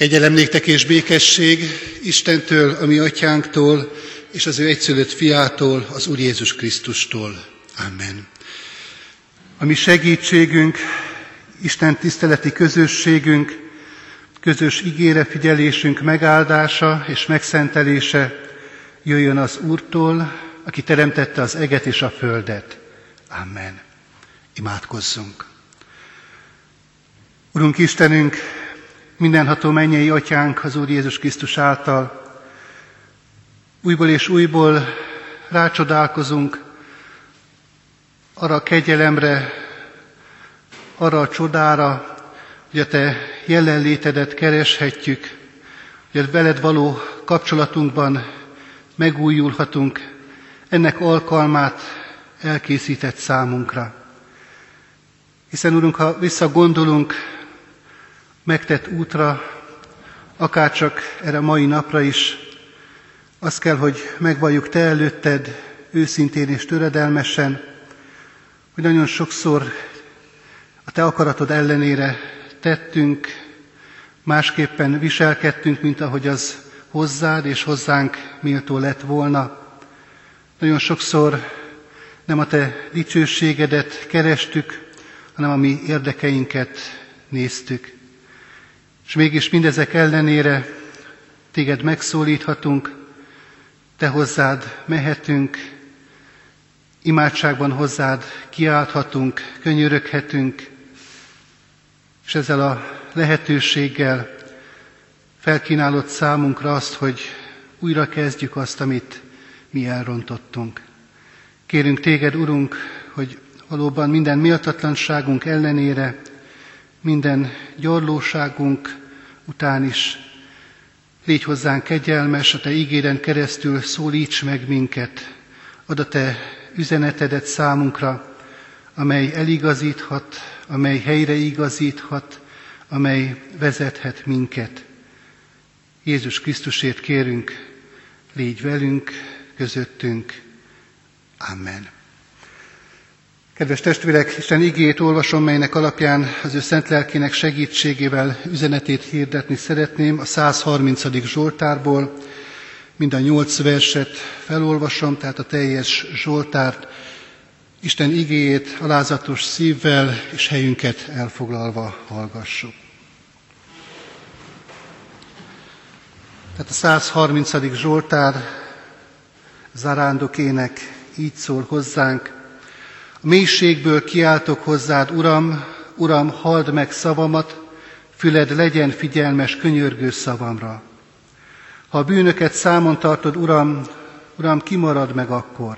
Kegyelem néktek és békesség Istentől, a mi atyánktól, és az ő egyszülött fiától, az Úr Jézus Krisztustól. Amen. A mi segítségünk, Isten tiszteleti közösségünk, közös ígére figyelésünk megáldása és megszentelése jöjjön az Úrtól, aki teremtette az eget és a földet. Amen. Imádkozzunk. Urunk Istenünk, mindenható mennyei atyánk az Úr Jézus Krisztus által, újból és újból rácsodálkozunk arra a kegyelemre, arra a csodára, hogy a Te jelenlétedet kereshetjük, hogy a veled való kapcsolatunkban megújulhatunk, ennek alkalmát elkészített számunkra. Hiszen, Urunk, ha visszagondolunk megtett útra, akárcsak erre a mai napra is, azt kell, hogy megvalljuk Te előtted őszintén és töredelmesen, hogy nagyon sokszor a Te akaratod ellenére tettünk, másképpen viselkedtünk, mint ahogy az hozzád és hozzánk méltó lett volna. Nagyon sokszor nem a Te dicsőségedet kerestük, hanem a mi érdekeinket néztük. És mégis mindezek ellenére téged megszólíthatunk, te hozzád mehetünk, imádságban hozzád kiálthatunk, könyöröghetünk, és ezzel a lehetőséggel felkínálod számunkra azt, hogy újra kezdjük azt, amit mi elrontottunk. Kérünk téged, Urunk, hogy valóban minden méltatlanságunk ellenére, minden gyorlóságunk után is légy hozzánk kegyelmes, a Te ígéden keresztül szólíts meg minket, ad a Te üzenetedet számunkra, amely eligazíthat, amely helyre igazíthat, amely vezethet minket. Jézus Krisztusért kérünk, légy velünk, közöttünk. Amen. Kedves testvérek, Isten igét olvasom, melynek alapján az ő szent lelkének segítségével üzenetét hirdetni szeretném a 130. Zsoltárból. Mind a nyolc verset felolvasom, tehát a teljes Zsoltárt, Isten igéjét alázatos szívvel és helyünket elfoglalva hallgassuk. Tehát a 130. Zsoltár zarándokének így szól hozzánk, mélységből kiáltok hozzád, Uram, Uram, halld meg szavamat, füled legyen figyelmes könyörgő szavamra. Ha a bűnöket számon tartod, Uram, Uram, kimarad meg akkor,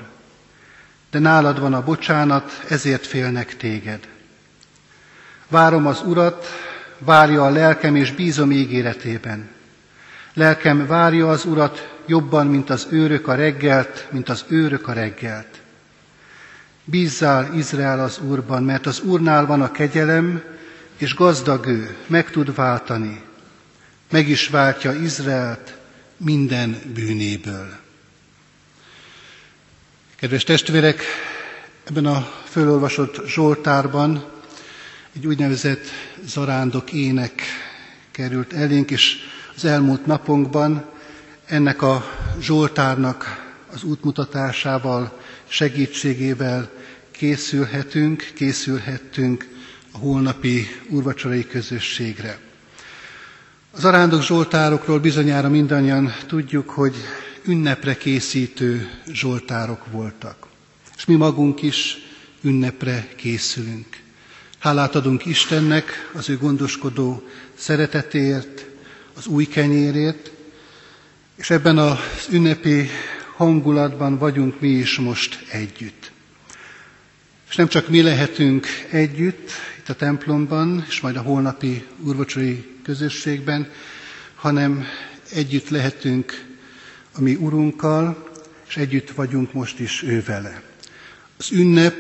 de nálad van a bocsánat, ezért félnek téged. Várom az Urat, várja a lelkem, és bízom ígéretében. Lelkem várja az Urat jobban, mint az őrök a reggelt, mint az őrök a reggelt. Bízzál Izrael az Úrban, mert az Úrnál van a kegyelem, és gazdag ő, meg tud váltani. Meg is váltja Izraelt minden bűnéből. Kedves testvérek, ebben a fölolvasott Zsoltárban egy úgynevezett zarándok ének került elénk, és az elmúlt napokban ennek a Zsoltárnak az útmutatásával segítségével készülhetünk, készülhettünk a holnapi urvacsorai közösségre. Az arándok zsoltárokról bizonyára mindannyian tudjuk, hogy ünnepre készítő zsoltárok voltak. És mi magunk is ünnepre készülünk. Hálát adunk Istennek az ő gondoskodó szeretetért, az új kenyérért, és ebben az ünnepi hangulatban vagyunk mi is most együtt. És nem csak mi lehetünk együtt itt a templomban, és majd a holnapi urvocsai közösségben, hanem együtt lehetünk a mi Urunkkal, és együtt vagyunk most is ő vele. Az ünnep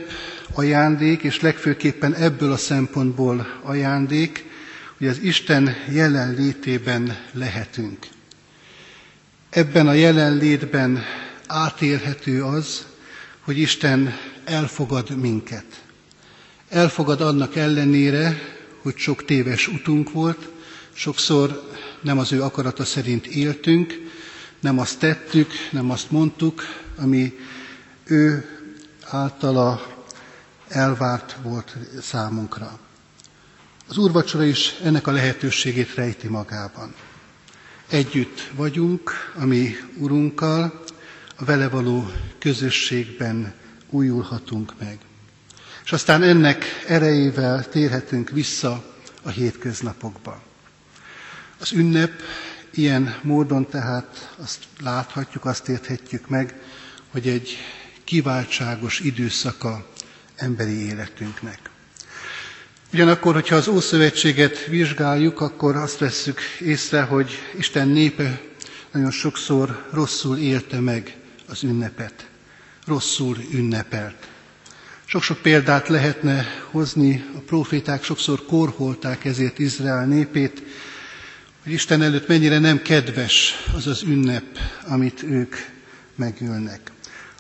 ajándék, és legfőképpen ebből a szempontból ajándék, hogy az Isten jelenlétében lehetünk. Ebben a jelenlétben átélhető az, hogy Isten elfogad minket. Elfogad annak ellenére, hogy sok téves utunk volt, sokszor nem az ő akarata szerint éltünk, nem azt tettük, nem azt mondtuk, ami ő általa elvárt volt számunkra. Az úrvacsora is ennek a lehetőségét rejti magában. Együtt vagyunk, ami Urunkkal, a vele való közösségben újulhatunk meg. És aztán ennek erejével térhetünk vissza a hétköznapokba. Az ünnep ilyen módon tehát azt láthatjuk, azt érthetjük meg, hogy egy kiváltságos időszaka emberi életünknek. Ugyanakkor, hogyha az Ószövetséget vizsgáljuk, akkor azt vesszük észre, hogy Isten népe nagyon sokszor rosszul élte meg az ünnepet. Rosszul ünnepelt. Sok-sok példát lehetne hozni, a proféták sokszor korholták ezért Izrael népét, hogy Isten előtt mennyire nem kedves az az ünnep, amit ők megülnek.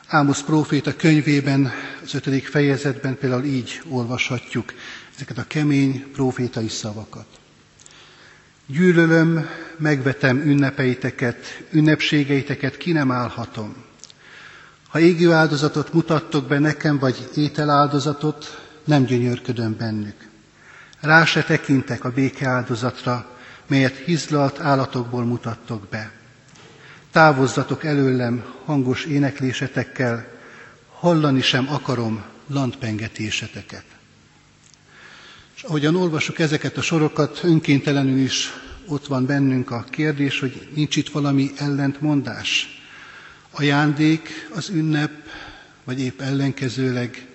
Ámosz próféta könyvében, az ötödik fejezetben például így olvashatjuk ezeket a kemény prófétai szavakat. Gyűlölöm, megvetem ünnepeiteket, ünnepségeiteket ki nem állhatom. Ha égő áldozatot mutattok be nekem, vagy ételáldozatot, nem gyönyörködöm bennük. Rá se tekintek a béke áldozatra, melyet hizlalt állatokból mutattok be. Távozzatok előlem hangos éneklésetekkel, hallani sem akarom landpengetéseteket. És ahogyan olvasok ezeket a sorokat, önkéntelenül is ott van bennünk a kérdés, hogy nincs itt valami ellentmondás. Ajándék, az ünnep, vagy épp ellenkezőleg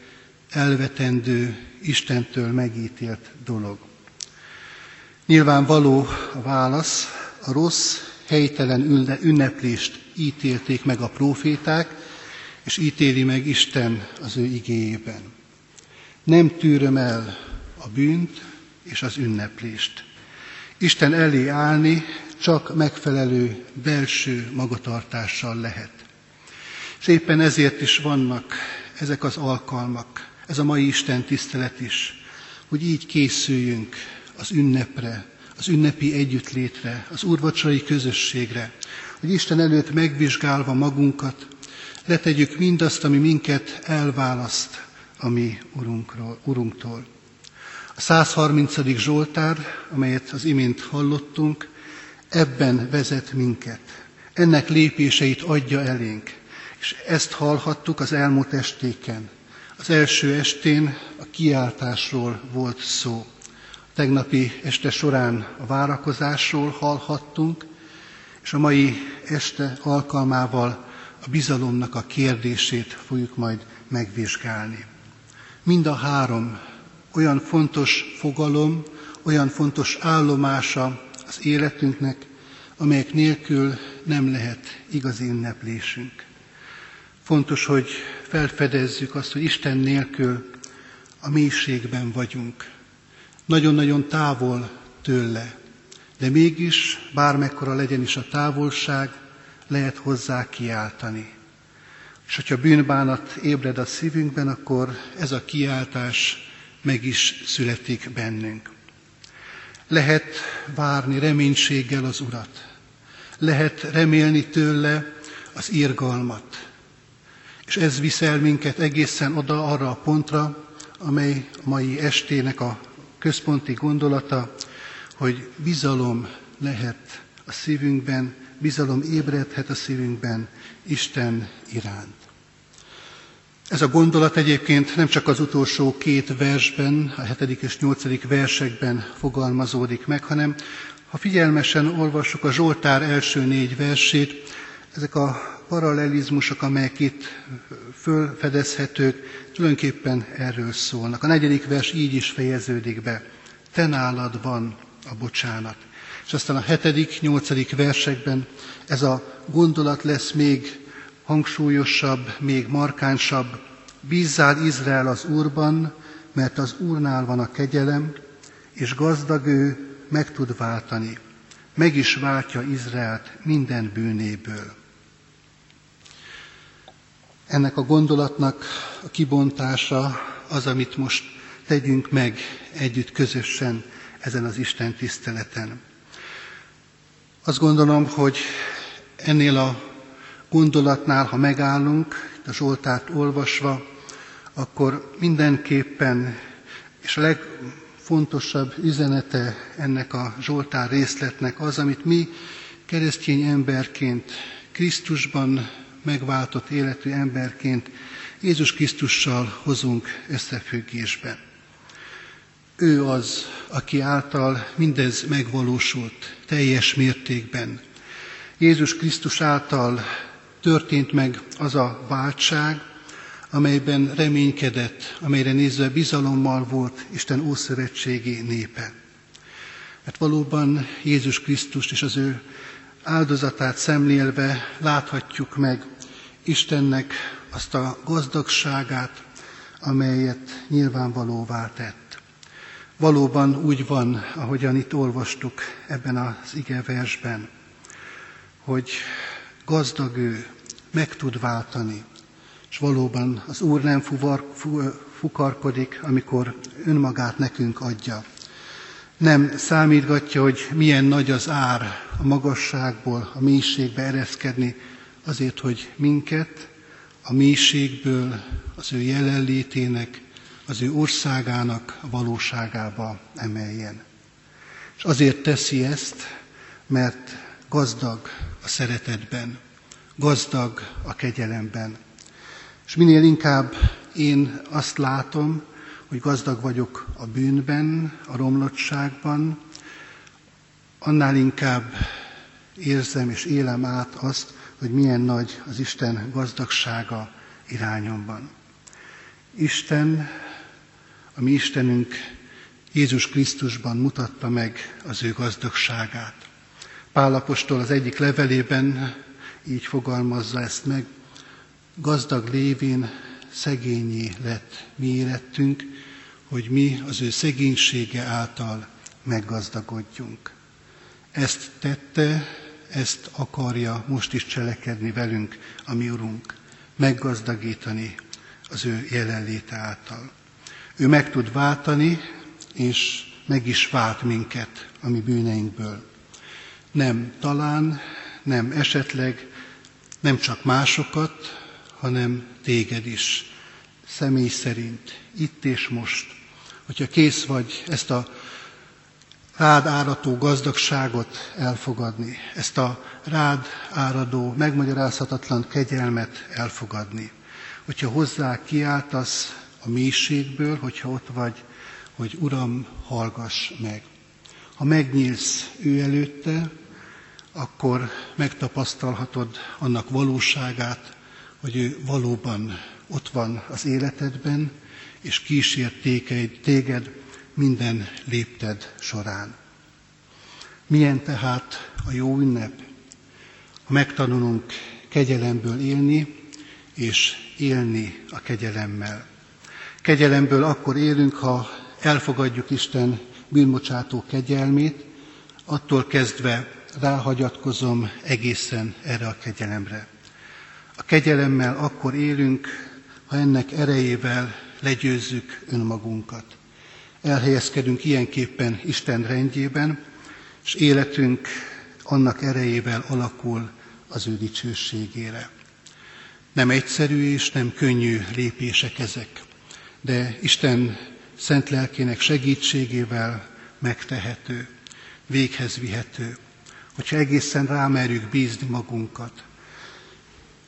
elvetendő, Istentől megítélt dolog. Nyilvánvaló a válasz, a rossz, helytelen ünneplést ítélték meg a proféták, és ítéli meg Isten az ő igéjében. Nem tűröm el a bűnt és az ünneplést. Isten elé állni csak megfelelő belső magatartással lehet. És éppen ezért is vannak ezek az alkalmak, ez a mai Isten tisztelet is, hogy így készüljünk az ünnepre, az ünnepi együttlétre, az úrvacsai közösségre, hogy Isten előtt megvizsgálva magunkat, letegyük mindazt, ami minket elválaszt a mi urunkról, Urunktól. A 130. Zsoltár, amelyet az imént hallottunk, ebben vezet minket. Ennek lépéseit adja elénk. És ezt hallhattuk az elmúlt estéken. Az első estén a kiáltásról volt szó. A tegnapi este során a várakozásról hallhattunk, és a mai este alkalmával a bizalomnak a kérdését fogjuk majd megvizsgálni. Mind a három olyan fontos fogalom, olyan fontos állomása az életünknek, amelyek nélkül nem lehet igazi ünneplésünk. Fontos, hogy felfedezzük azt, hogy Isten nélkül a mélységben vagyunk. Nagyon-nagyon távol tőle, de mégis, bármekkora legyen is a távolság, lehet hozzá kiáltani. És hogyha bűnbánat ébred a szívünkben, akkor ez a kiáltás meg is születik bennünk. Lehet várni reménységgel az Urat. Lehet remélni tőle az irgalmat. És ez viszel minket egészen oda arra a pontra, amely mai estének a központi gondolata, hogy bizalom lehet a szívünkben, bizalom ébredhet a szívünkben Isten iránt. Ez a gondolat egyébként nem csak az utolsó két versben, a hetedik és nyolcadik versekben fogalmazódik meg, hanem ha figyelmesen olvassuk a Zsoltár első négy versét, ezek a paralelizmusok, amelyek itt fölfedezhetők, tulajdonképpen erről szólnak. A negyedik vers így is fejeződik be. Te nálad van a bocsánat. És aztán a hetedik, nyolcadik versekben ez a gondolat lesz még hangsúlyosabb, még markánsabb. Bízzál Izrael az Úrban, mert az Úrnál van a kegyelem, és gazdag ő meg tud váltani. Meg is váltja Izraelt minden bűnéből. Ennek a gondolatnak a kibontása az, amit most tegyünk meg együtt közösen ezen az Isten tiszteleten. Azt gondolom, hogy ennél a gondolatnál, ha megállunk, a Zsoltárt olvasva, akkor mindenképpen, és a legfontosabb üzenete ennek a Zsoltár részletnek az, amit mi keresztény emberként, Krisztusban megváltott életű emberként Jézus Krisztussal hozunk összefüggésbe. Ő az, aki által mindez megvalósult teljes mértékben. Jézus Krisztus által történt meg az a váltság, amelyben reménykedett, amelyre nézve bizalommal volt Isten ószövetségi népe. Mert valóban Jézus Krisztust és az ő áldozatát szemlélve láthatjuk meg Istennek azt a gazdagságát, amelyet nyilvánvalóvá tett. Valóban úgy van, ahogyan itt olvastuk ebben az ige versben, hogy gazdag ő, meg tud váltani, és valóban az Úr nem fuvar, fukarkodik, amikor önmagát nekünk adja. Nem számítgatja, hogy milyen nagy az ár a magasságból, a mélységbe ereszkedni, azért, hogy minket a mélységből az ő jelenlétének, az ő országának valóságába emeljen. És azért teszi ezt, mert gazdag a szeretetben, gazdag a kegyelemben. És minél inkább én azt látom, hogy gazdag vagyok a bűnben, a romlottságban, annál inkább érzem és élem át azt, hogy milyen nagy az Isten gazdagsága irányomban. Isten, a mi Istenünk Jézus Krisztusban mutatta meg az ő gazdagságát. Pálapostól az egyik levelében így fogalmazza ezt meg, gazdag lévén szegényé lett mi életünk, hogy mi az ő szegénysége által meggazdagodjunk. Ezt tette, ezt akarja most is cselekedni velünk a mi Urunk, meggazdagítani az ő jelenléte által. Ő meg tud váltani, és meg is vált minket a mi bűneinkből. Nem talán, nem esetleg, nem csak másokat, hanem téged is, személy szerint, itt és most. Hogyha kész vagy ezt a rád árató gazdagságot elfogadni, ezt a rád áradó, megmagyarázhatatlan kegyelmet elfogadni. Hogyha hozzá kiáltasz a mélységből, hogyha ott vagy, hogy Uram, hallgass meg. Ha megnyílsz ő előtte, akkor megtapasztalhatod annak valóságát, hogy ő valóban ott van az életedben, és kísért téged minden lépted során. Milyen tehát a jó ünnep? Ha megtanulunk kegyelemből élni, és élni a kegyelemmel. Kegyelemből akkor élünk, ha elfogadjuk Isten bűnbocsátó kegyelmét, attól kezdve ráhagyatkozom egészen erre a kegyelemre. A kegyelemmel akkor élünk, ha ennek erejével legyőzzük önmagunkat. Elhelyezkedünk ilyenképpen Isten rendjében, és életünk annak erejével alakul az ő dicsőségére. Nem egyszerű és nem könnyű lépések ezek, de Isten szent lelkének segítségével megtehető, véghez vihető, hogyha egészen rámerjük bízni magunkat.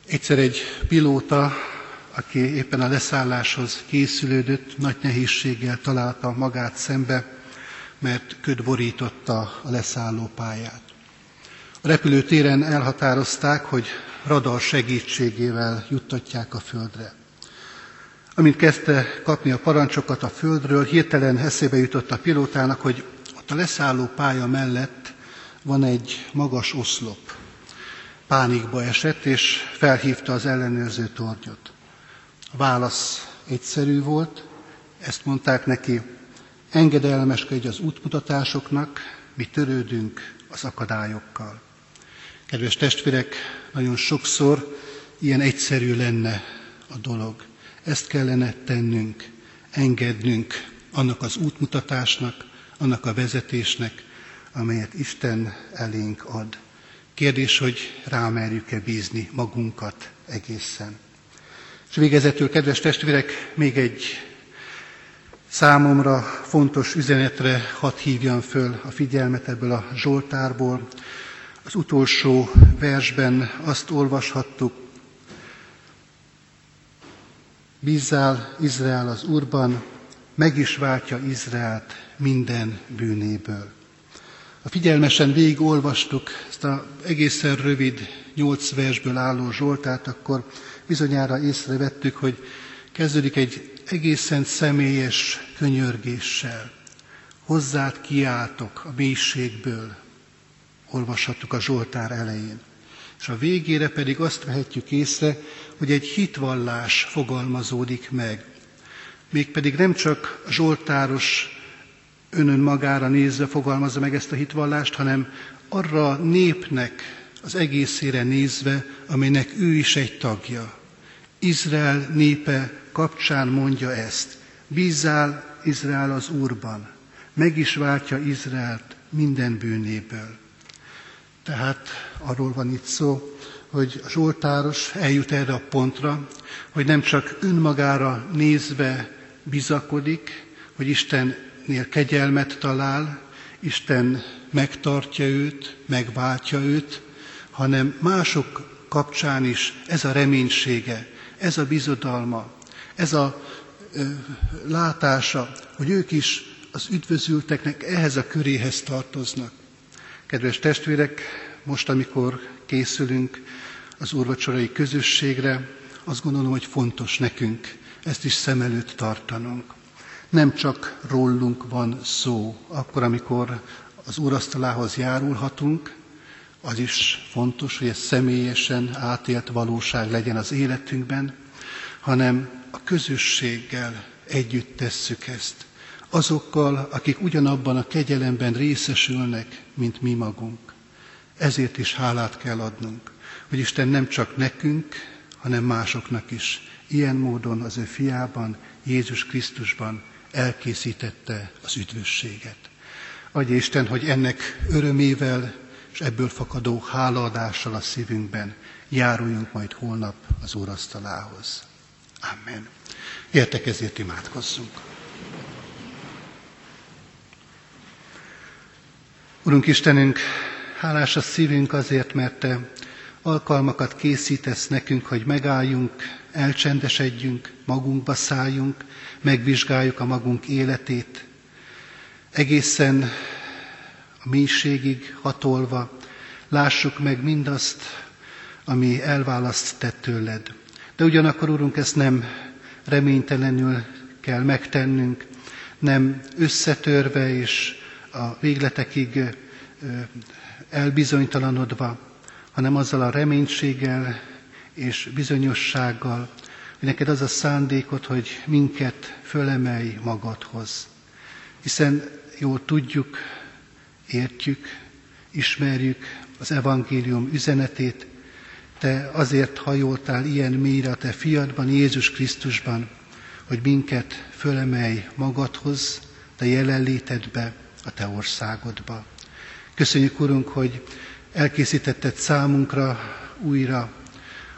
Egyszer egy pilóta, aki éppen a leszálláshoz készülődött, nagy nehézséggel találta magát szembe, mert köd borította a leszálló pályát. A repülőtéren elhatározták, hogy radar segítségével juttatják a földre. Amint kezdte kapni a parancsokat a földről, hirtelen eszébe jutott a pilótának, hogy ott a leszálló pálya mellett van egy magas oszlop. Pánikba esett, és felhívta az ellenőrző tornyot. A válasz egyszerű volt, ezt mondták neki, engedelmeskedj az útmutatásoknak, mi törődünk az akadályokkal. Kedves testvérek, nagyon sokszor ilyen egyszerű lenne a dolog. Ezt kellene tennünk, engednünk annak az útmutatásnak, annak a vezetésnek, amelyet Isten elénk ad. Kérdés, hogy rámerjük-e bízni magunkat egészen. És végezetül, kedves testvérek, még egy számomra fontos üzenetre hadd hívjam föl a figyelmet ebből a Zsoltárból. Az utolsó versben azt olvashattuk, Bízzál Izrael az Úrban, meg is váltja Izraelt minden bűnéből. A figyelmesen végigolvastuk ezt az egészen rövid, nyolc versből álló Zsoltát, akkor bizonyára észrevettük, hogy kezdődik egy egészen személyes könyörgéssel. Hozzád kiáltok a mélységből, olvashattuk a Zsoltár elején. És a végére pedig azt vehetjük észre, hogy egy hitvallás fogalmazódik meg. Mégpedig nem csak a Zsoltáros önön magára nézve fogalmazza meg ezt a hitvallást, hanem arra a népnek az egészére nézve, amelynek ő is egy tagja. Izrael népe kapcsán mondja ezt. Bízzál Izrael az Úrban, meg is váltja Izraelt minden bűnéből. Tehát arról van itt szó, hogy a Zsoltáros eljut erre a pontra, hogy nem csak önmagára nézve bizakodik, hogy Istennél kegyelmet talál, Isten megtartja őt, megváltja őt, hanem mások kapcsán is ez a reménysége, ez a bizodalma, ez a ö, látása, hogy ők is az üdvözülteknek ehhez a köréhez tartoznak. Kedves testvérek, most, amikor készülünk az úrvacsorai közösségre, azt gondolom, hogy fontos nekünk ezt is szem előtt tartanunk. Nem csak rólunk van szó, akkor, amikor az úrasztalához járulhatunk, az is fontos, hogy ez személyesen átélt valóság legyen az életünkben, hanem a közösséggel együtt tesszük ezt. Azokkal, akik ugyanabban a kegyelemben részesülnek, mint mi magunk. Ezért is hálát kell adnunk, hogy Isten nem csak nekünk, hanem másoknak is ilyen módon az ő fiában, Jézus Krisztusban elkészítette az üdvösséget. Adja Isten, hogy ennek örömével és ebből fakadó hálaadással a szívünkben járuljunk majd holnap az úrasztalához. Amen. Értek ezért imádkozzunk. Urunk Istenünk, hálás a szívünk azért, mert Te alkalmakat készítesz nekünk, hogy megálljunk, elcsendesedjünk, magunkba szálljunk, megvizsgáljuk a magunk életét, egészen a mélységig hatolva, lássuk meg mindazt, ami elválaszt te tőled. De ugyanakkor, Urunk, ezt nem reménytelenül kell megtennünk, nem összetörve és a végletekig elbizonytalanodva, hanem azzal a reménységgel és bizonyossággal, hogy neked az a szándékot, hogy minket fölemelj magadhoz. Hiszen jól tudjuk, értjük, ismerjük az evangélium üzenetét, te azért hajoltál ilyen mélyre a te fiadban, Jézus Krisztusban, hogy minket fölemelj magadhoz, te jelenlétedbe, a te országodba. Köszönjük, Urunk, hogy elkészítetted számunkra újra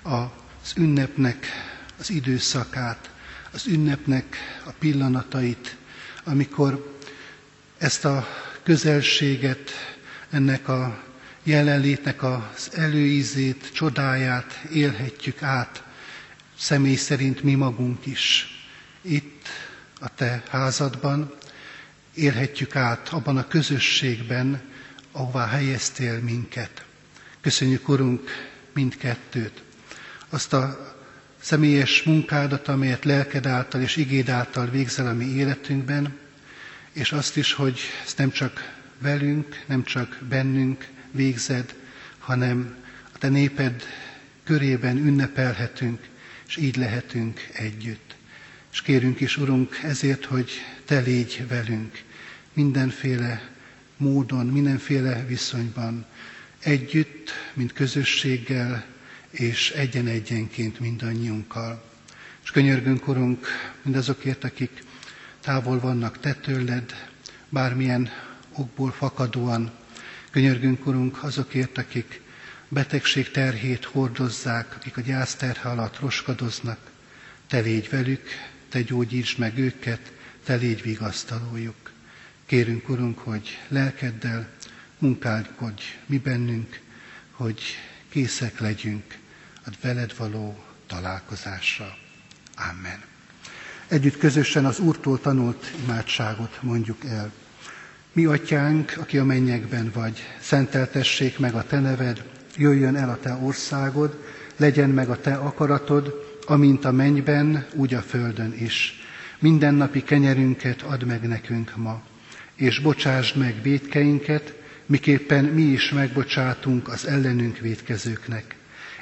az ünnepnek az időszakát, az ünnepnek a pillanatait, amikor ezt a közelséget, ennek a jelenlétnek az előízét, csodáját élhetjük át, személy szerint mi magunk is. Itt a te házadban élhetjük át abban a közösségben, ahová helyeztél minket. Köszönjük, Urunk, mindkettőt. Azt a személyes munkádat, amelyet lelked által és igéd által végzel a mi életünkben, és azt is, hogy ezt nem csak velünk, nem csak bennünk végzed, hanem a te néped körében ünnepelhetünk, és így lehetünk együtt. És kérünk is, Urunk, ezért, hogy Te légy velünk mindenféle módon, mindenféle viszonyban, együtt, mint közösséggel, és egyen-egyenként mindannyiunkkal. És könyörgünk, Urunk, mindazokért, akik távol vannak Te tőled, bármilyen okból fakadóan. Könyörgünk, Urunk, azokért, akik betegség terhét hordozzák, akik a gyászterhe alatt roskadoznak, te légy velük, te gyógyítsd meg őket, te légy vigasztalójuk. Kérünk, Urunk, hogy lelkeddel munkálkodj mi bennünk, hogy készek legyünk a veled való találkozásra. Amen. Együtt közösen az Úrtól tanult imádságot mondjuk el. Mi atyánk, aki a mennyekben vagy, szenteltessék meg a te neved, jöjjön el a te országod, legyen meg a te akaratod, amint a mennyben, úgy a földön is. Mindennapi kenyerünket add meg nekünk ma, és bocsásd meg védkeinket, miképpen mi is megbocsátunk az ellenünk védkezőknek.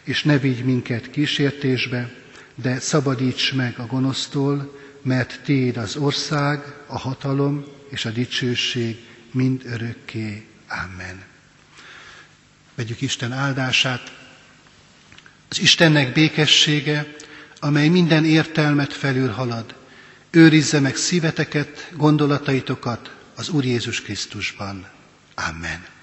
És ne vigy minket kísértésbe, de szabadíts meg a gonosztól, mert Téd az ország, a hatalom és a dicsőség mind örökké. Amen. Vegyük Isten áldását. Az Istennek békessége, amely minden értelmet felülhalad, őrizze meg szíveteket, gondolataitokat az Úr Jézus Krisztusban. Amen.